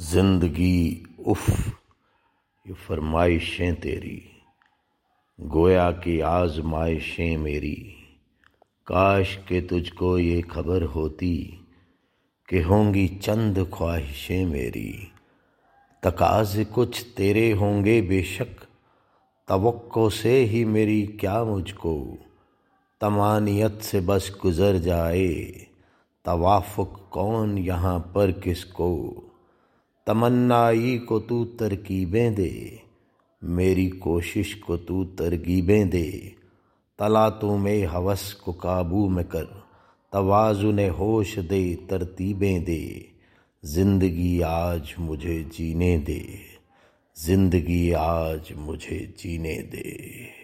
ज़िंदगी, उफ, ये फरमाइशें तेरी। गोया की आजमाइशें मेरी। काश के तुझको ये खबर होती कि होंगी चंद ख्वाहिशें मेरी। तकाज कुछ तेरे होंगे बेशक, तवक्को से ही मेरी क्या मुझको। तमानियत से बस गुज़र जाए, तवाफ़ुक कौन यहाँ पर किसको। तमन्नाई को तू तरकीबें दे मेरी कोशिश को तू तरगीबें दे तला तू में हवस को काबू में कर तवाजुन होश दे तरतीबें दे। ज़िंदगी आज मुझे जीने दे, ज़िंदगी आज मुझे जीने दे।